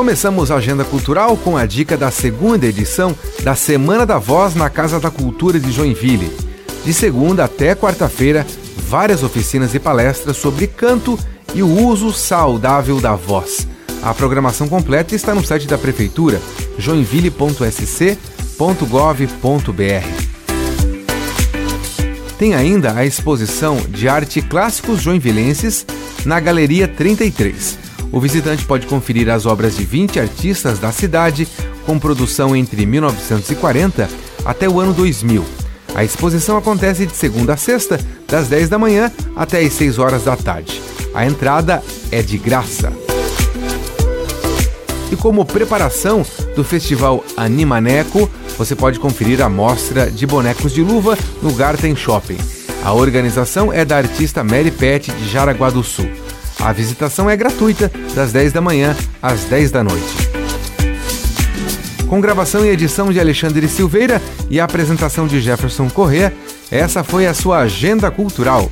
Começamos a agenda cultural com a dica da segunda edição da Semana da Voz na Casa da Cultura de Joinville. De segunda até quarta-feira, várias oficinas e palestras sobre canto e o uso saudável da voz. A programação completa está no site da Prefeitura, joinville.sc.gov.br. Tem ainda a exposição de arte clássicos joinvilenses na Galeria 33. O visitante pode conferir as obras de 20 artistas da cidade, com produção entre 1940 até o ano 2000. A exposição acontece de segunda a sexta, das 10 da manhã até as 6 horas da tarde. A entrada é de graça. E como preparação do festival Animaneco, você pode conferir a mostra de bonecos de luva no Garten Shopping. A organização é da artista Mary Pet de Jaraguá do Sul. A visitação é gratuita, das 10 da manhã às 10 da noite. Com gravação e edição de Alexandre Silveira e a apresentação de Jefferson Corrêa, essa foi a sua agenda cultural.